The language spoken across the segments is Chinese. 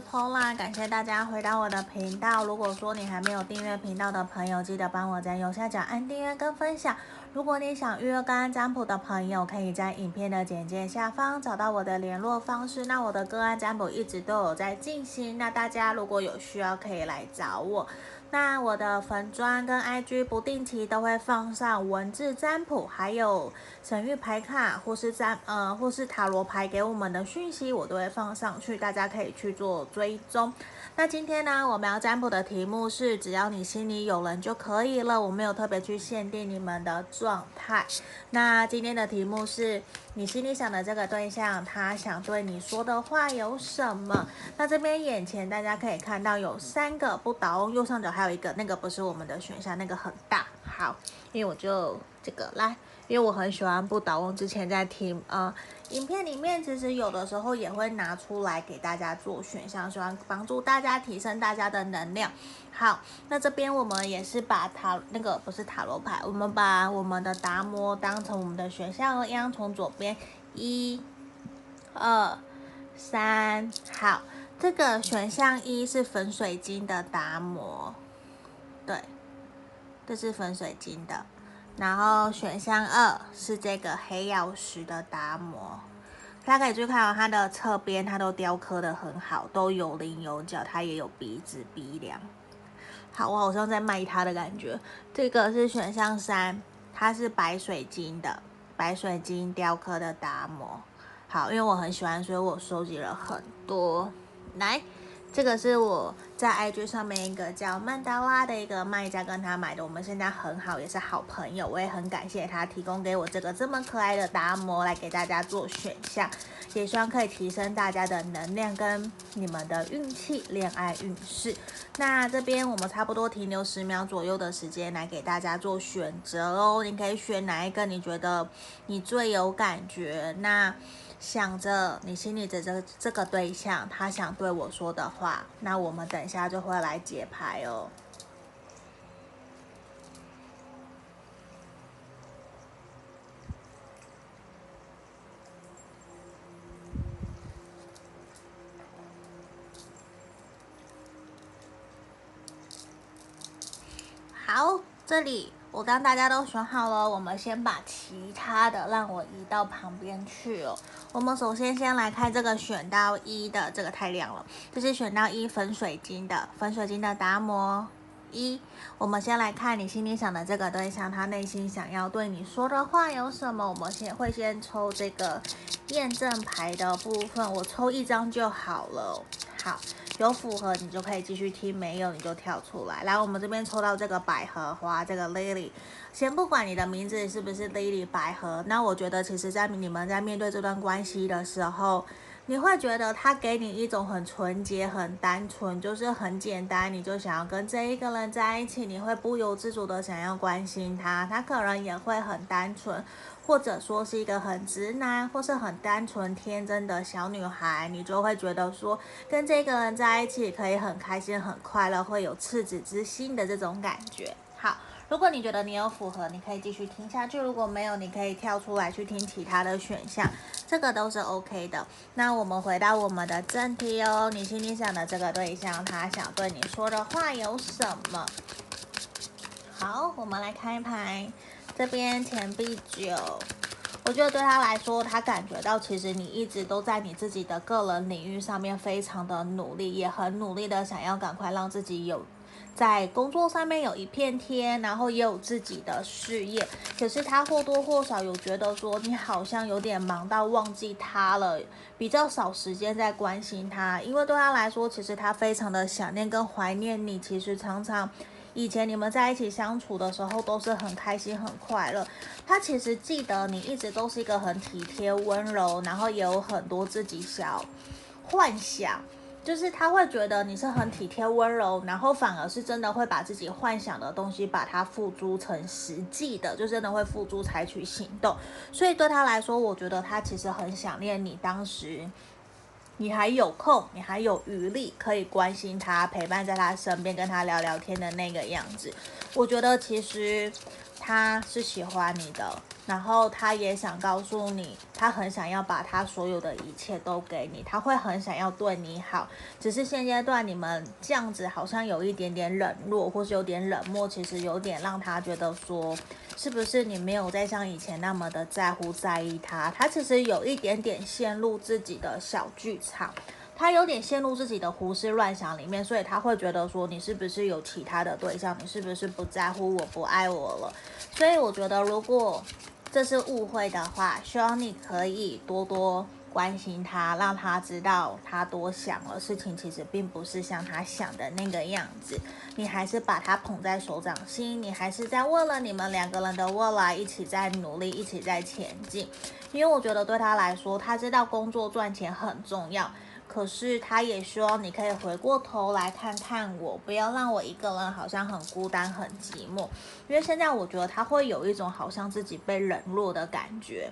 抛啦感谢大家回到我的频道。如果说你还没有订阅频道的朋友，记得帮我在右下角按订阅跟分享。如果你想预约个案占卜的朋友，可以在影片的简介下方找到我的联络方式。那我的个案占卜一直都有在进行，那大家如果有需要，可以来找我。那我的粉砖跟 IG 不定期都会放上文字占卜，还有神谕牌卡或是占呃或是塔罗牌给我们的讯息，我都会放上去，大家可以去做追踪。那今天呢，我们要占卜的题目是：只要你心里有人就可以了。我没有特别去限定你们的状态。那今天的题目是：你心里想的这个对象，他想对你说的话有什么？那这边眼前大家可以看到有三个不倒翁，右上角还有一个，那个不是我们的选项，那个很大。好，因为我就这个来。因为我很喜欢不倒翁，之前在听呃影片里面，其实有的时候也会拿出来给大家做选项，希望帮助大家提升大家的能量。好，那这边我们也是把塔那个不是塔罗牌，我们把我们的达摩当成我们的选项一样，从左边一、二、三。好，这个选项一是粉水晶的达摩，对，这是粉水晶的。然后选项二是这个黑曜石的达摩，大家可以去看到它的侧边，它都雕刻的很好，都有棱有角，它也有鼻子鼻梁。好，我好像在卖它的感觉。这个是选项三，它是白水晶的，白水晶雕刻的达摩。好，因为我很喜欢，所以我收集了很多。来。这个是我在 IG 上面一个叫曼达拉的一个卖家跟他买的，我们现在很好，也是好朋友。我也很感谢他提供给我这个这么可爱的达摩来给大家做选项，也希望可以提升大家的能量跟你们的运气、恋爱运势。那这边我们差不多停留十秒左右的时间来给大家做选择哦，你可以选哪一个你觉得你最有感觉？那。想着你心里的这个这个对象，他想对我说的话，那我们等一下就会来解牌哦。好，这里。我刚大家都选好了，我们先把其他的让我移到旁边去哦。我们首先先来看这个选到一的，这个太亮了，这是选到一粉水晶的粉水晶的达摩一。我们先来看你心里想的这个对象，他内心想要对你说的话有什么？我们先会先抽这个验证牌的部分，我抽一张就好了。好。有符合你就可以继续听，没有你就跳出来。来，我们这边抽到这个百合花，这个 Lily，先不管你的名字是不是 Lily 百合，那我觉得其实，在你们在面对这段关系的时候，你会觉得他给你一种很纯洁、很单纯，就是很简单，你就想要跟这一个人在一起，你会不由自主的想要关心他，他可能也会很单纯。或者说是一个很直男，或是很单纯天真的小女孩，你就会觉得说跟这个人在一起可以很开心、很快乐，会有赤子之心的这种感觉。好，如果你觉得你有符合，你可以继续听下去；如果没有，你可以跳出来去听其他的选项，这个都是 OK 的。那我们回到我们的正题哦，你心里想的这个对象，他想对你说的话有什么？好，我们来开牌。这边钱币九，我觉得对他来说，他感觉到其实你一直都在你自己的个人领域上面非常的努力，也很努力的想要赶快让自己有在工作上面有一片天，然后也有自己的事业。可是他或多或少有觉得说，你好像有点忙到忘记他了，比较少时间在关心他，因为对他来说，其实他非常的想念跟怀念你，其实常常。以前你们在一起相处的时候都是很开心很快乐，他其实记得你一直都是一个很体贴温柔，然后也有很多自己小幻想，就是他会觉得你是很体贴温柔，然后反而是真的会把自己幻想的东西把它付诸成实际的，就真的会付诸采取行动。所以对他来说，我觉得他其实很想念你当时。你还有空，你还有余力可以关心他，陪伴在他身边，跟他聊聊天的那个样子。我觉得其实他是喜欢你的，然后他也想告诉你，他很想要把他所有的一切都给你，他会很想要对你好。只是现阶段你们这样子好像有一点点冷落，或是有点冷漠，其实有点让他觉得说，是不是你没有再像以前那么的在乎在意他？他其实有一点点陷入自己的小剧场。他有点陷入自己的胡思乱想里面，所以他会觉得说，你是不是有其他的对象？你是不是不在乎我，不爱我了？所以我觉得，如果这是误会的话，希望你可以多多关心他，让他知道他多想了。事情其实并不是像他想的那个样子，你还是把他捧在手掌心，你还是在为了你们两个人的未来一起在努力，一起在前进。因为我觉得对他来说，他知道工作赚钱很重要。可是他也希望你可以回过头来看看我，不要让我一个人好像很孤单、很寂寞。因为现在我觉得他会有一种好像自己被冷落的感觉。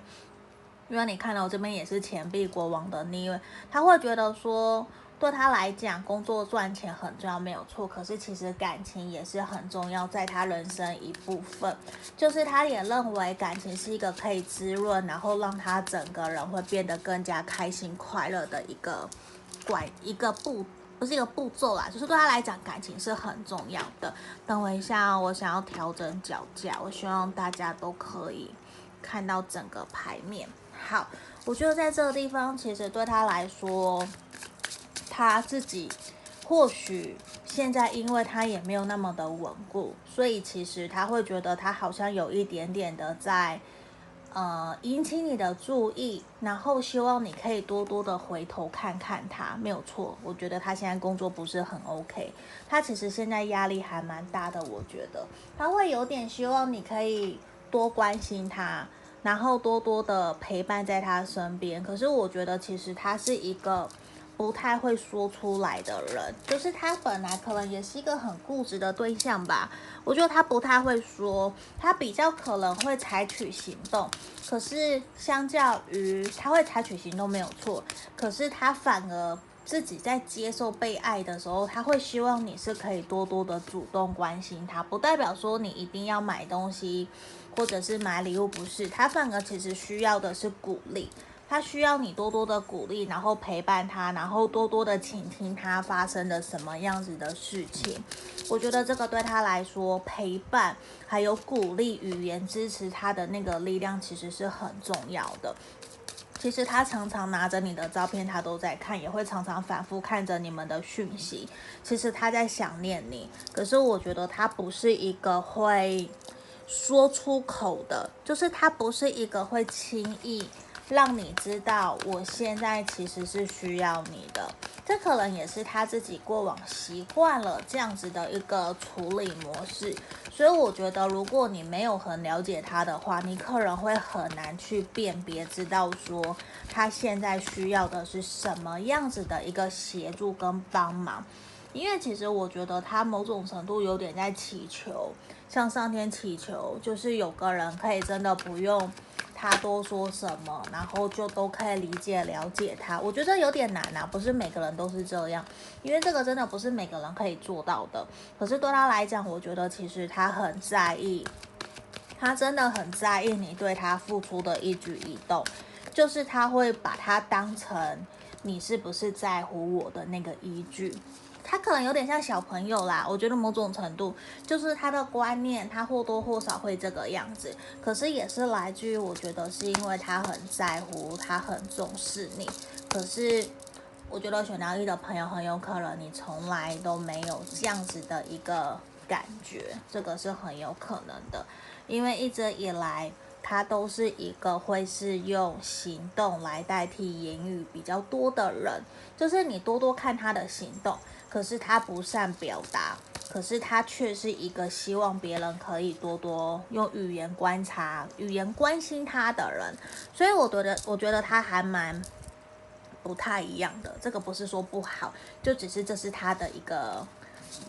因为你看到我这边也是钱币国王的逆位，他会觉得说，对他来讲，工作赚钱很重要，没有错。可是其实感情也是很重要，在他人生一部分，就是他也认为感情是一个可以滋润，然后让他整个人会变得更加开心、快乐的一个。管一个步，不是一个步骤啦，就是对他来讲，感情是很重要的。等我一下，我想要调整脚架，我希望大家都可以看到整个牌面。好，我觉得在这个地方，其实对他来说，他自己或许现在，因为他也没有那么的稳固，所以其实他会觉得他好像有一点点的在。呃，引起你的注意，然后希望你可以多多的回头看看他，没有错。我觉得他现在工作不是很 OK，他其实现在压力还蛮大的。我觉得他会有点希望你可以多关心他，然后多多的陪伴在他身边。可是我觉得其实他是一个。不太会说出来的人，就是他本来可能也是一个很固执的对象吧。我觉得他不太会说，他比较可能会采取行动。可是相较于他会采取行动没有错，可是他反而自己在接受被爱的时候，他会希望你是可以多多的主动关心他。不代表说你一定要买东西或者是买礼物，不是。他反而其实需要的是鼓励。他需要你多多的鼓励，然后陪伴他，然后多多的倾听他发生的什么样子的事情。我觉得这个对他来说，陪伴还有鼓励、语言支持他的那个力量，其实是很重要的。其实他常常拿着你的照片，他都在看，也会常常反复看着你们的讯息。其实他在想念你，可是我觉得他不是一个会说出口的，就是他不是一个会轻易。让你知道，我现在其实是需要你的，这可能也是他自己过往习惯了这样子的一个处理模式。所以我觉得，如果你没有很了解他的话，你可能会很难去辨别，知道说他现在需要的是什么样子的一个协助跟帮忙。因为其实我觉得他某种程度有点在祈求，向上天祈求，就是有个人可以真的不用。他多说什么，然后就都可以理解了解他。我觉得有点难呐、啊，不是每个人都是这样，因为这个真的不是每个人可以做到的。可是对他来讲，我觉得其实他很在意，他真的很在意你对他付出的一举一动，就是他会把他当成你是不是在乎我的那个依据。他可能有点像小朋友啦，我觉得某种程度就是他的观念，他或多或少会这个样子。可是也是来自于我觉得是因为他很在乎，他很重视你。可是我觉得选到一的朋友很有可能你从来都没有这样子的一个感觉，这个是很有可能的，因为一直以来他都是一个会是用行动来代替言语比较多的人，就是你多多看他的行动。可是他不善表达，可是他却是一个希望别人可以多多用语言观察、语言关心他的人，所以我觉得，我觉得他还蛮不太一样的。这个不是说不好，就只是这是他的一个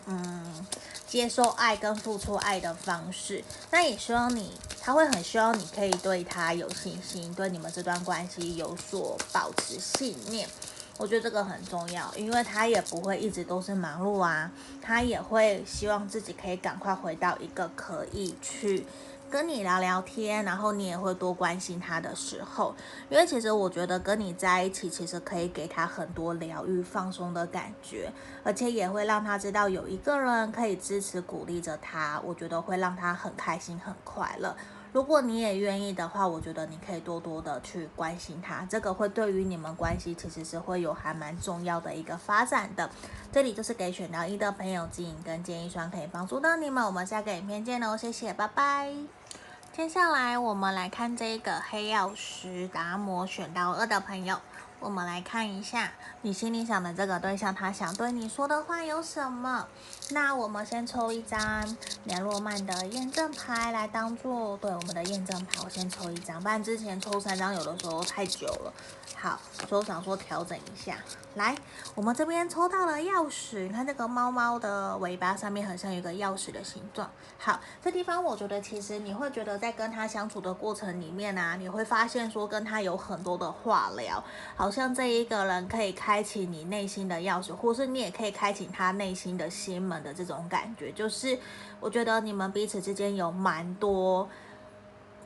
嗯，接受爱跟付出爱的方式。那也希望你，他会很希望你可以对他有信心，对你们这段关系有所保持信念。我觉得这个很重要，因为他也不会一直都是忙碌啊，他也会希望自己可以赶快回到一个可以去跟你聊聊天，然后你也会多关心他的时候，因为其实我觉得跟你在一起，其实可以给他很多疗愈、放松的感觉，而且也会让他知道有一个人可以支持、鼓励着他，我觉得会让他很开心、很快乐。如果你也愿意的话，我觉得你可以多多的去关心他，这个会对于你们关系其实是会有还蛮重要的一个发展的。这里就是给选到一的朋友指引跟建议双可以帮助到你们。我们下个影片见喽，谢谢，拜拜。接下来我们来看这个黑曜石达摩选到二的朋友。我们来看一下你心里想的这个对象，他想对你说的话有什么？那我们先抽一张联络曼的验证牌来当做对我们的验证牌。我先抽一张，不然之前抽三张有的时候太久了。好，所以我想说调整一下。来，我们这边抽到了钥匙，你看这个猫猫的尾巴上面很像有一个钥匙的形状。好，这地方我觉得其实你会觉得在跟他相处的过程里面啊，你会发现说跟他有很多的话聊，好像这一个人可以开启你内心的钥匙，或是你也可以开启他内心的心门的这种感觉，就是我觉得你们彼此之间有蛮多，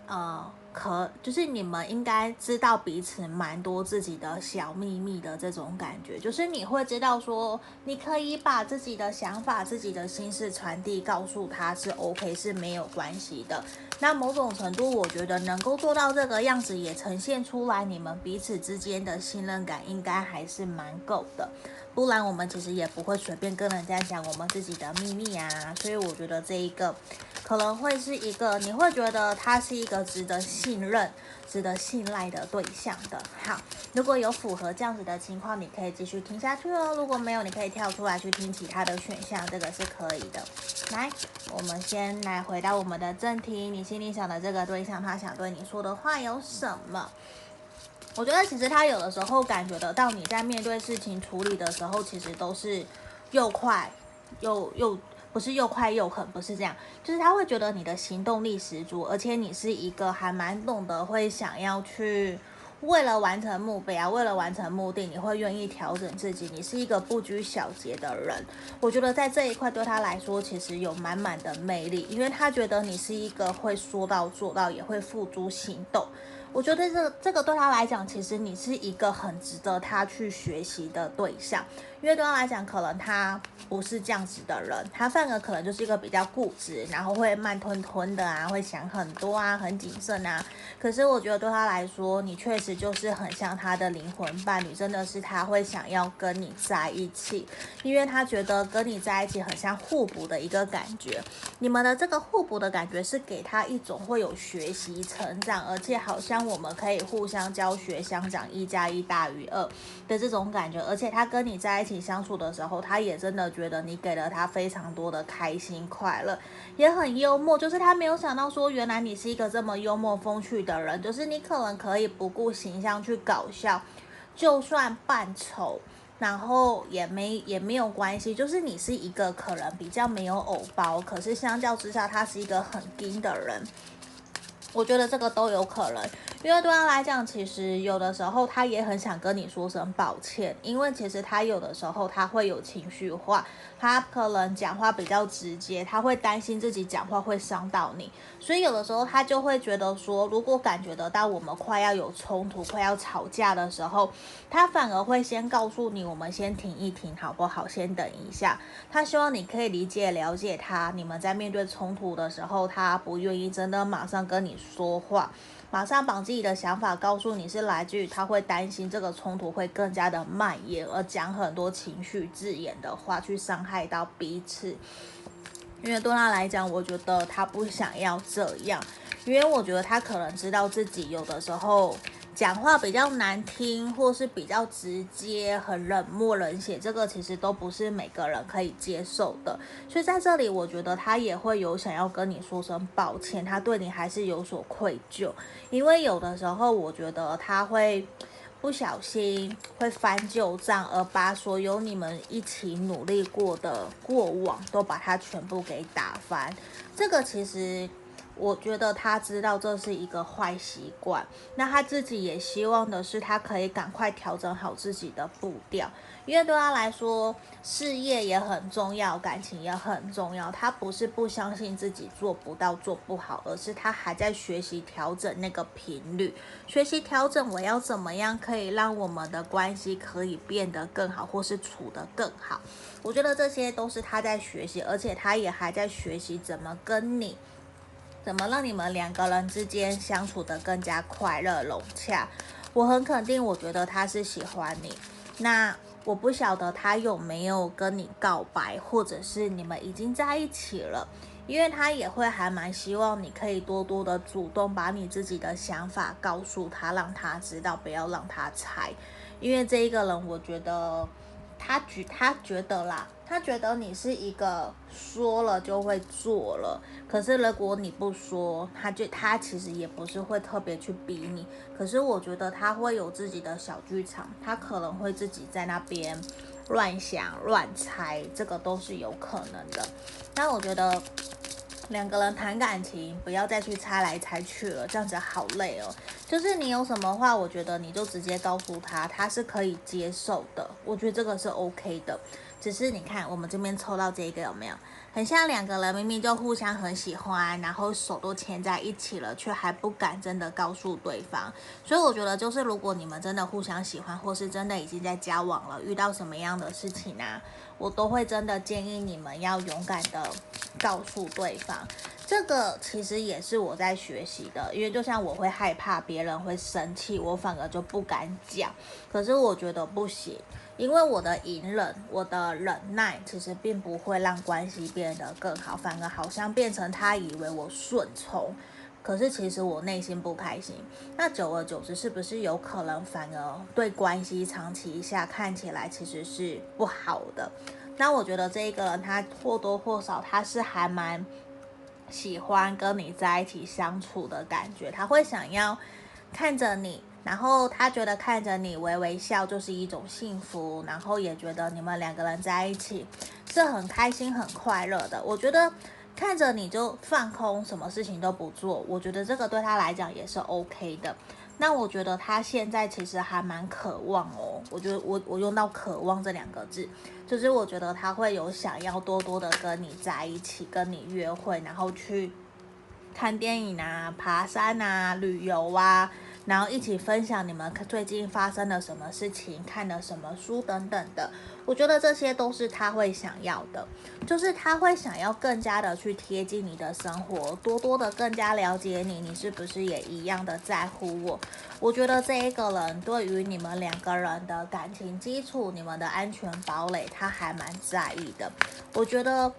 呃。可就是你们应该知道彼此蛮多自己的小秘密的这种感觉，就是你会知道说，你可以把自己的想法、自己的心事传递告诉他是 OK 是没有关系的。那某种程度，我觉得能够做到这个样子，也呈现出来你们彼此之间的信任感应该还是蛮够的。不然我们其实也不会随便跟人家讲我们自己的秘密啊。所以我觉得这一个。可能会是一个，你会觉得他是一个值得信任、值得信赖的对象的。好，如果有符合这样子的情况，你可以继续听下去哦。如果没有，你可以跳出来去听其他的选项，这个是可以的。来，我们先来回到我们的正题，你心里想的这个对象，他想对你说的话有什么？我觉得其实他有的时候感觉得到你在面对事情处理的时候，其实都是又快又又。不是又快又狠，不是这样，就是他会觉得你的行动力十足，而且你是一个还蛮懂得会想要去为了完成目标，为了完成目的，你会愿意调整自己，你是一个不拘小节的人。我觉得在这一块对他来说，其实有满满的魅力，因为他觉得你是一个会说到做到，也会付诸行动。我觉得这这个对他来讲，其实你是一个很值得他去学习的对象，因为对他来讲，可能他不是这样子的人，他反而可能就是一个比较固执，然后会慢吞吞的啊，会想很多啊，很谨慎啊。可是我觉得对他来说，你确实就是很像他的灵魂伴侣，真的是他会想要跟你在一起，因为他觉得跟你在一起很像互补的一个感觉。你们的这个互补的感觉是给他一种会有学习成长，而且好像。我们可以互相教学，相长一加一大于二的这种感觉，而且他跟你在一起相处的时候，他也真的觉得你给了他非常多的开心快乐，也很幽默。就是他没有想到说，原来你是一个这么幽默风趣的人，就是你可能可以不顾形象去搞笑，就算扮丑，然后也没也没有关系。就是你是一个可能比较没有偶包，可是相较之下，他是一个很硬的人。我觉得这个都有可能。因为对他来讲，其实有的时候他也很想跟你说声抱歉，因为其实他有的时候他会有情绪化，他可能讲话比较直接，他会担心自己讲话会伤到你，所以有的时候他就会觉得说，如果感觉得到我们快要有冲突、快要吵架的时候，他反而会先告诉你，我们先停一停，好不好？先等一下。他希望你可以理解、了解他。你们在面对冲突的时候，他不愿意真的马上跟你说话。马上把自己的想法告诉你，是来自于他会担心这个冲突会更加的蔓延，而讲很多情绪字眼的话去伤害到彼此。因为对他来讲，我觉得他不想要这样，因为我觉得他可能知道自己有的时候。讲话比较难听，或是比较直接、很冷漠、冷血，这个其实都不是每个人可以接受的。所以在这里，我觉得他也会有想要跟你说声抱歉，他对你还是有所愧疚，因为有的时候我觉得他会不小心会翻旧账，而把所有你们一起努力过的过往都把它全部给打翻。这个其实。我觉得他知道这是一个坏习惯，那他自己也希望的是他可以赶快调整好自己的步调，因为对他来说，事业也很重要，感情也很重要。他不是不相信自己做不到、做不好，而是他还在学习调整那个频率，学习调整我要怎么样可以让我们的关系可以变得更好，或是处得更好。我觉得这些都是他在学习，而且他也还在学习怎么跟你。怎么让你们两个人之间相处得更加快乐融洽？我很肯定，我觉得他是喜欢你。那我不晓得他有没有跟你告白，或者是你们已经在一起了，因为他也会还蛮希望你可以多多的主动把你自己的想法告诉他，让他知道，不要让他猜。因为这一个人，我觉得他觉他觉得啦。他觉得你是一个说了就会做了，可是如果你不说，他就他其实也不是会特别去逼你。可是我觉得他会有自己的小剧场，他可能会自己在那边乱想乱猜，这个都是有可能的。但我觉得两个人谈感情，不要再去猜来猜去了，这样子好累哦。就是你有什么话，我觉得你就直接告诉他，他是可以接受的。我觉得这个是 OK 的。只是你看，我们这边抽到这个有没有？很像两个人明明就互相很喜欢，然后手都牵在一起了，却还不敢真的告诉对方。所以我觉得，就是如果你们真的互相喜欢，或是真的已经在交往了，遇到什么样的事情、啊，我都会真的建议你们要勇敢的告诉对方。这个其实也是我在学习的，因为就像我会害怕别人会生气，我反而就不敢讲。可是我觉得不行。因为我的隐忍，我的忍耐，其实并不会让关系变得更好，反而好像变成他以为我顺从，可是其实我内心不开心。那久而久之，是不是有可能反而对关系长期一下看起来其实是不好的？那我觉得这个人他或多或少他是还蛮喜欢跟你在一起相处的感觉，他会想要看着你。然后他觉得看着你微微笑就是一种幸福，然后也觉得你们两个人在一起是很开心、很快乐的。我觉得看着你就放空，什么事情都不做，我觉得这个对他来讲也是 OK 的。那我觉得他现在其实还蛮渴望哦，我觉得我我用到渴望这两个字，就是我觉得他会有想要多多的跟你在一起，跟你约会，然后去看电影啊、爬山啊、旅游啊。然后一起分享你们最近发生了什么事情，看了什么书等等的，我觉得这些都是他会想要的，就是他会想要更加的去贴近你的生活，多多的更加了解你，你是不是也一样的在乎我？我觉得这一个人对于你们两个人的感情基础，你们的安全堡垒，他还蛮在意的。我觉得，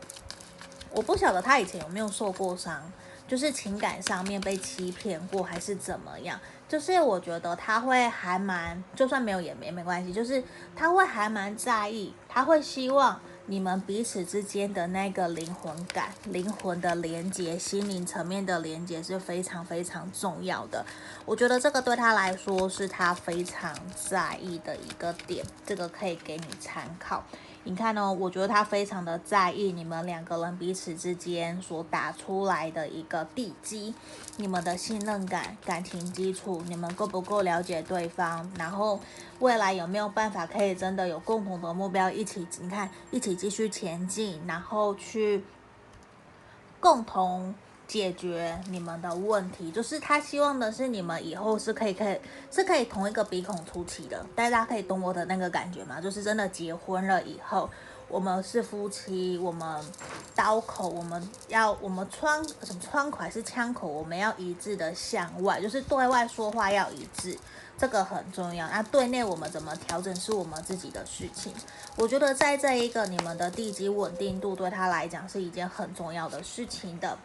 我不晓得他以前有没有受过伤，就是情感上面被欺骗过，还是怎么样。就是我觉得他会还蛮，就算没有也没没关系。就是他会还蛮在意，他会希望你们彼此之间的那个灵魂感、灵魂的连接、心灵层面的连接是非常非常重要的。我觉得这个对他来说是他非常在意的一个点，这个可以给你参考。你看哦，我觉得他非常的在意你们两个人彼此之间所打出来的一个地基，你们的信任感、感情基础，你们够不够了解对方？然后未来有没有办法可以真的有共同的目标，一起你看一起继续前进，然后去共同。解决你们的问题，就是他希望的是你们以后是可以可以是可以同一个鼻孔出气的，大家可以懂我的那个感觉吗？就是真的结婚了以后，我们是夫妻，我们刀口我们要我们窗什么窗口还是枪口，我们要一致的向外，就是对外说话要一致，这个很重要。那对内我们怎么调整是我们自己的事情。我觉得在这一个你们的地基稳定度对他来讲是一件很重要的事情的。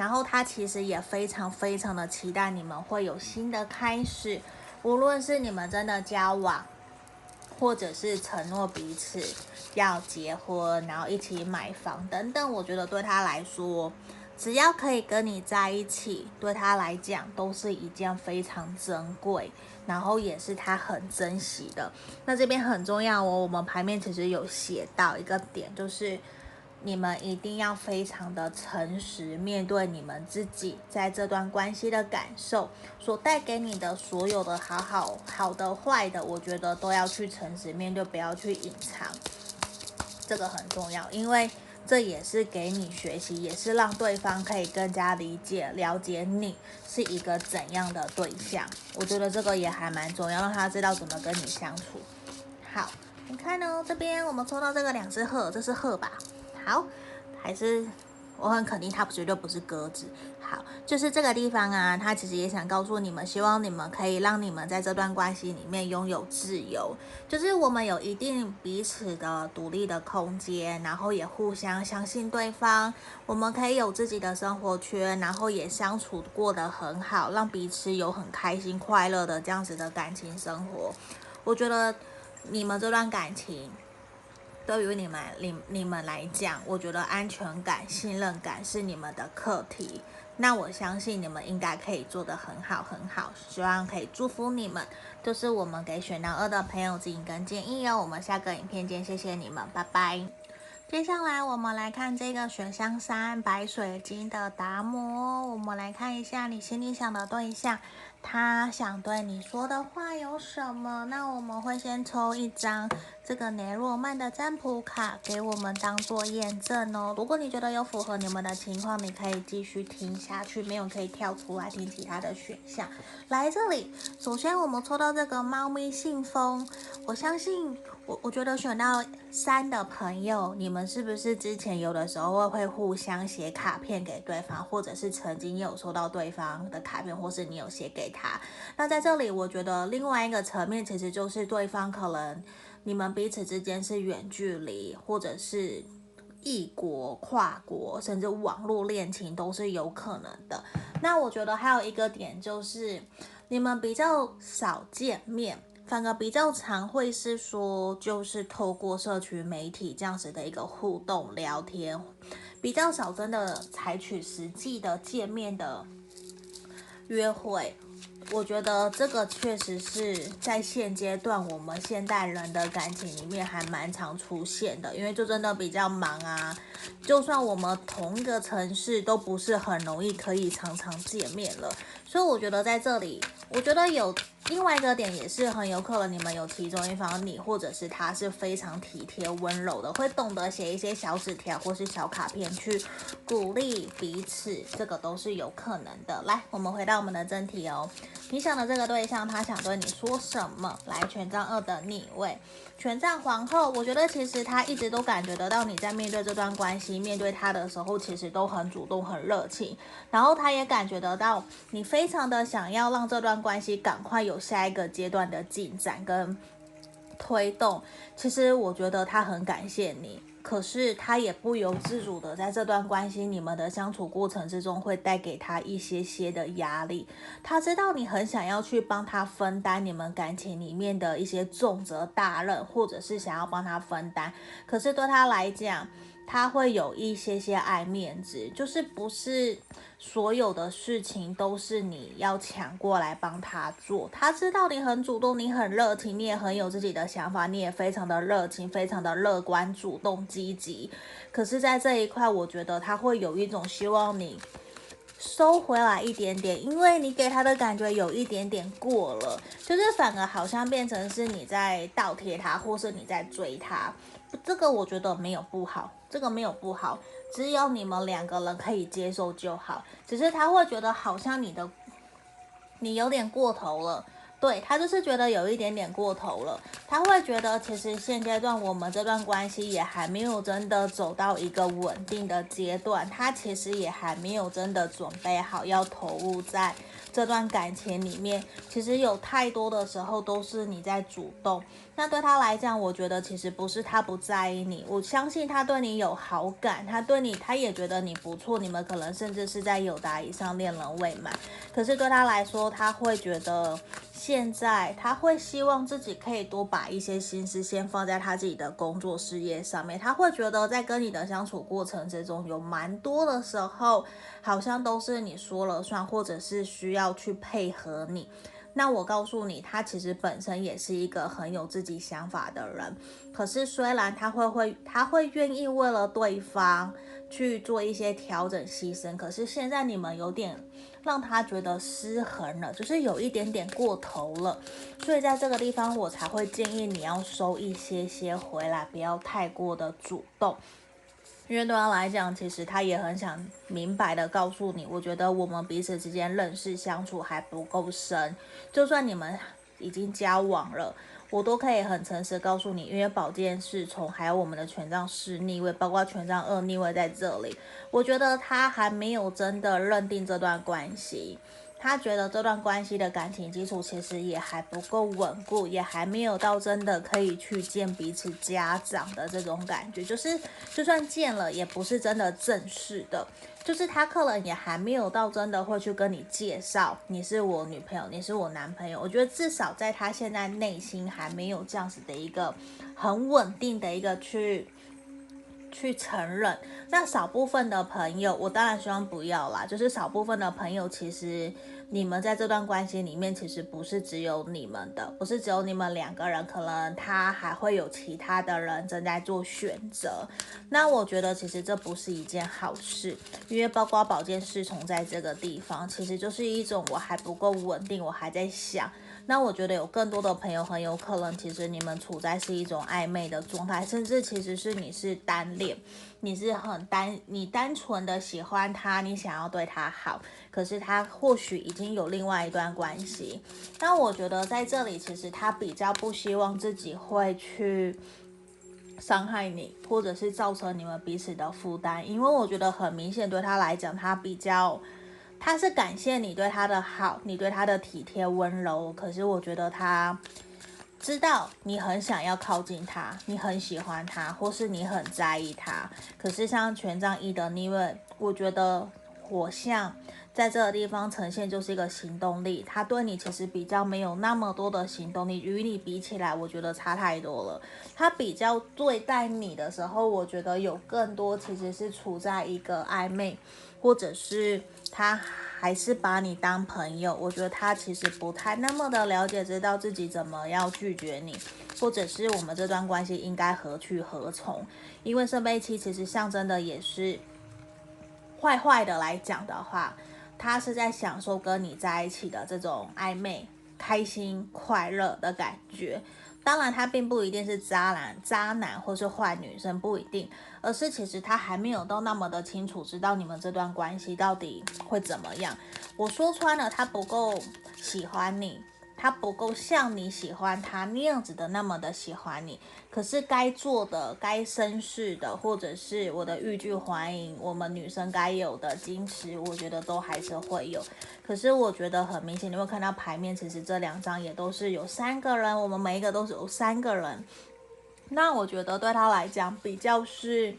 然后他其实也非常非常的期待你们会有新的开始，无论是你们真的交往，或者是承诺彼此要结婚，然后一起买房等等。我觉得对他来说，只要可以跟你在一起，对他来讲都是一件非常珍贵，然后也是他很珍惜的。那这边很重要哦，我们牌面其实有写到一个点，就是。你们一定要非常的诚实面对你们自己在这段关系的感受，所带给你的所有的好好好的坏的，我觉得都要去诚实面对，不要去隐藏，这个很重要，因为这也是给你学习，也是让对方可以更加理解、了解你是一个怎样的对象。我觉得这个也还蛮重要，让他知道怎么跟你相处。好，你看呢，这边我们抽到这个两只鹤，这是鹤吧？好，还是我很肯定，它绝对不是鸽子。好，就是这个地方啊，他其实也想告诉你们，希望你们可以让你们在这段关系里面拥有自由，就是我们有一定彼此的独立的空间，然后也互相相信对方，我们可以有自己的生活圈，然后也相处过得很好，让彼此有很开心快乐的这样子的感情生活。我觉得你们这段感情。对于你们、你、你们来讲，我觉得安全感、信任感是你们的课题。那我相信你们应该可以做得很好、很好。希望可以祝福你们。就是我们给选到二的朋友指引跟建议哦。我们下个影片见，谢谢你们，拜拜。接下来我们来看这个选项三白水晶的达摩。我们来看一下你心里想的对象。他想对你说的话有什么？那我们会先抽一张这个雷诺曼的占卜卡给我们当做验证哦。如果你觉得有符合你们的情况，你可以继续听下去，没有可以跳出来听其他的选项。来这里，首先我们抽到这个猫咪信封，我相信我我觉得选到三的朋友，你们是不是之前有的时候会会互相写卡片给对方，或者是曾经有收到对方的卡片，或是你有写给。他，那在这里，我觉得另外一个层面其实就是对方可能你们彼此之间是远距离，或者是异国、跨国，甚至网络恋情都是有可能的。那我觉得还有一个点就是你们比较少见面，反而比较常会是说，就是透过社群媒体这样子的一个互动聊天，比较少真的采取实际的见面的约会。我觉得这个确实是在现阶段我们现代人的感情里面还蛮常出现的，因为就真的比较忙啊，就算我们同一个城市都不是很容易可以常常见面了，所以我觉得在这里，我觉得有。另外一个点也是很有可能你们有其中一方你或者是他是非常体贴温柔的，会懂得写一些小纸条或是小卡片去鼓励彼此，这个都是有可能的。来，我们回到我们的正题哦。你想的这个对象他想对你说什么？来，权杖二的逆位，权杖皇后，我觉得其实他一直都感觉得到你在面对这段关系，面对他的时候其实都很主动很热情，然后他也感觉得到你非常的想要让这段关系赶快有。下一个阶段的进展跟推动，其实我觉得他很感谢你，可是他也不由自主的在这段关系你们的相处过程之中，会带给他一些些的压力。他知道你很想要去帮他分担你们感情里面的一些重责大任，或者是想要帮他分担，可是对他来讲，他会有一些些爱面子，就是不是。所有的事情都是你要抢过来帮他做。他知道你很主动，你很热情，你也很有自己的想法，你也非常的热情，非常的乐观、主动、积极。可是，在这一块，我觉得他会有一种希望你收回来一点点，因为你给他的感觉有一点点过了，就是反而好像变成是你在倒贴他，或是你在追他。这个我觉得没有不好，这个没有不好。只有你们两个人可以接受就好，只是他会觉得好像你的你有点过头了，对，他就是觉得有一点点过头了，他会觉得其实现阶段我们这段关系也还没有真的走到一个稳定的阶段，他其实也还没有真的准备好要投入在。这段感情里面，其实有太多的时候都是你在主动。那对他来讲，我觉得其实不是他不在意你，我相信他对你有好感，他对你，他也觉得你不错，你们可能甚至是在友达以上，恋人未满。可是对他来说，他会觉得。现在他会希望自己可以多把一些心思先放在他自己的工作事业上面。他会觉得在跟你的相处过程之中，有蛮多的时候好像都是你说了算，或者是需要去配合你。那我告诉你，他其实本身也是一个很有自己想法的人。可是虽然他会会他会愿意为了对方去做一些调整牺牲，可是现在你们有点让他觉得失衡了，就是有一点点过头了。所以在这个地方，我才会建议你要收一些些回来，不要太过的主动。因为对他来讲，其实他也很想明白的告诉你，我觉得我们彼此之间认识相处还不够深，就算你们已经交往了，我都可以很诚实告诉你，因为宝剑侍从还有我们的权杖四逆位，包括权杖二逆位在这里，我觉得他还没有真的认定这段关系。他觉得这段关系的感情基础其实也还不够稳固，也还没有到真的可以去见彼此家长的这种感觉，就是就算见了，也不是真的正式的，就是他可能也还没有到真的会去跟你介绍，你是我女朋友，你是我男朋友。我觉得至少在他现在内心还没有这样子的一个很稳定的一个去。去承认，那少部分的朋友，我当然希望不要啦。就是少部分的朋友，其实你们在这段关系里面，其实不是只有你们的，不是只有你们两个人，可能他还会有其他的人正在做选择。那我觉得其实这不是一件好事，因为包括宝剑侍从在这个地方，其实就是一种我还不够稳定，我还在想。那我觉得有更多的朋友很有可能，其实你们处在是一种暧昧的状态，甚至其实是你是单恋，你是很单，你单纯的喜欢他，你想要对他好，可是他或许已经有另外一段关系。那我觉得在这里，其实他比较不希望自己会去伤害你，或者是造成你们彼此的负担，因为我觉得很明显对他来讲，他比较。他是感谢你对他的好，你对他的体贴温柔。可是我觉得他知道你很想要靠近他，你很喜欢他，或是你很在意他。可是像权杖一的逆位，我觉得火象在这个地方呈现就是一个行动力。他对你其实比较没有那么多的行动力，与你比起来，我觉得差太多了。他比较对待你的时候，我觉得有更多其实是处在一个暧昧，或者是。他还是把你当朋友，我觉得他其实不太那么的了解，知道自己怎么要拒绝你，或者是我们这段关系应该何去何从。因为圣杯七其实象征的也是坏坏的来讲的话，他是在享受跟你在一起的这种暧昧、开心、快乐的感觉。当然，他并不一定是渣男、渣男或是坏女生，不一定，而是其实他还没有到那么的清楚，知道你们这段关系到底会怎么样。我说穿了，他不够喜欢你。他不够像你喜欢他那样子的那么的喜欢你，可是该做的、该绅士的，或者是我的欲拒还迎，我们女生该有的矜持，我觉得都还是会有。可是我觉得很明显，你会看到牌面，其实这两张也都是有三个人，我们每一个都是有三个人。那我觉得对他来讲，比较是。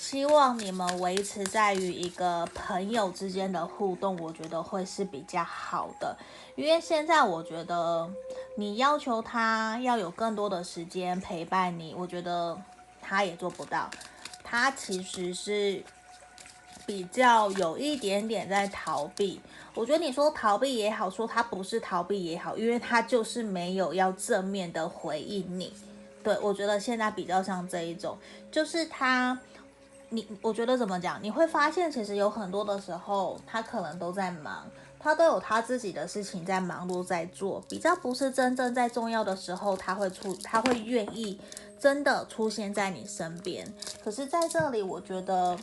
希望你们维持在于一个朋友之间的互动，我觉得会是比较好的。因为现在我觉得你要求他要有更多的时间陪伴你，我觉得他也做不到。他其实是比较有一点点在逃避。我觉得你说逃避也好，说他不是逃避也好，因为他就是没有要正面的回应你。对，我觉得现在比较像这一种，就是他。你我觉得怎么讲？你会发现，其实有很多的时候，他可能都在忙，他都有他自己的事情在忙碌在做，比较不是真正在重要的时候，他会出，他会愿意真的出现在你身边。可是在这里，我觉得。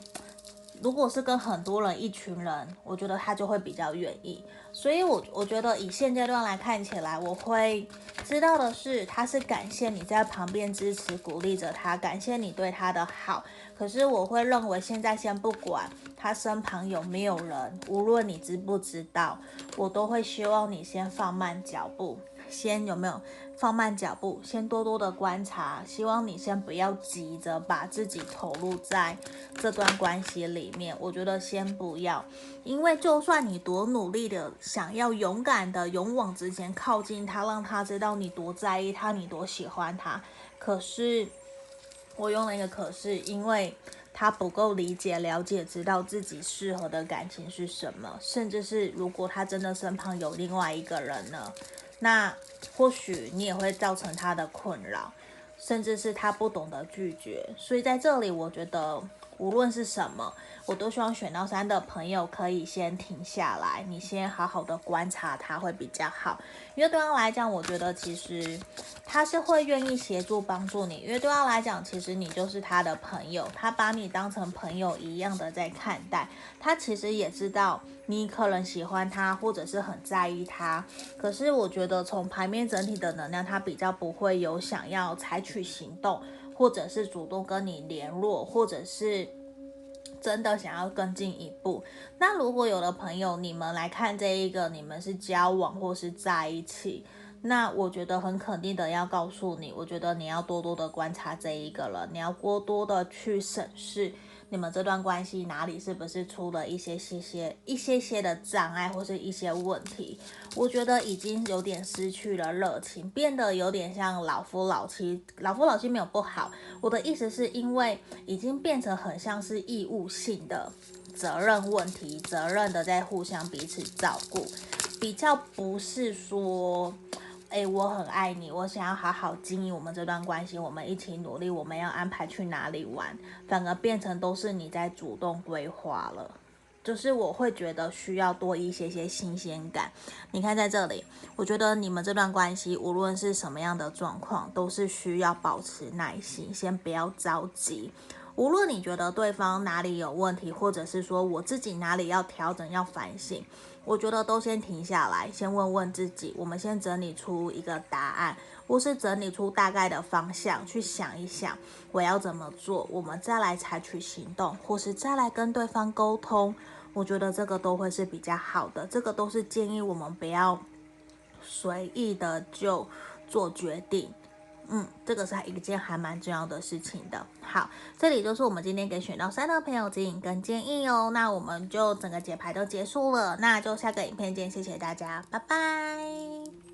如果是跟很多人、一群人，我觉得他就会比较愿意。所以我，我觉得以现阶段来看起来，我会知道的是，他是感谢你在旁边支持、鼓励着他，感谢你对他的好。可是，我会认为现在先不管他身旁有没有人，无论你知不知道，我都会希望你先放慢脚步。先有没有放慢脚步？先多多的观察。希望你先不要急着把自己投入在这段关系里面。我觉得先不要，因为就算你多努力的想要勇敢的勇往直前靠近他，让他知道你多在意他，你多喜欢他。可是我用了一个可是，因为他不够理解、了解、知道自己适合的感情是什么，甚至是如果他真的身旁有另外一个人呢？那或许你也会造成他的困扰，甚至是他不懂得拒绝。所以在这里，我觉得无论是什么。我都希望选到三的朋友可以先停下来，你先好好的观察他会比较好，因为对他来讲，我觉得其实他是会愿意协助帮助你，因为对他来讲，其实你就是他的朋友，他把你当成朋友一样的在看待，他其实也知道你可能喜欢他或者是很在意他，可是我觉得从牌面整体的能量，他比较不会有想要采取行动，或者是主动跟你联络，或者是。真的想要更进一步，那如果有的朋友你们来看这一个，你们是交往或是在一起，那我觉得很肯定的要告诉你，我觉得你要多多的观察这一个了，你要多多的去审视。你们这段关系哪里是不是出了一些些些一些些的障碍或是一些问题？我觉得已经有点失去了热情，变得有点像老夫老妻。老夫老妻没有不好，我的意思是因为已经变成很像是义务性的责任问题，责任的在互相彼此照顾，比较不是说。哎，我很爱你，我想要好好经营我们这段关系，我们一起努力，我们要安排去哪里玩，反而变成都是你在主动规划了。就是我会觉得需要多一些些新鲜感。你看在这里，我觉得你们这段关系无论是什么样的状况，都是需要保持耐心，先不要着急。无论你觉得对方哪里有问题，或者是说我自己哪里要调整、要反省。我觉得都先停下来，先问问自己。我们先整理出一个答案，或是整理出大概的方向，去想一想我要怎么做，我们再来采取行动，或是再来跟对方沟通。我觉得这个都会是比较好的。这个都是建议我们不要随意的就做决定。嗯，这个是一件还蛮重要的事情的。好，这里就是我们今天给选到三的朋友指引跟建议哦。那我们就整个解牌都结束了，那就下个影片见，谢谢大家，拜拜。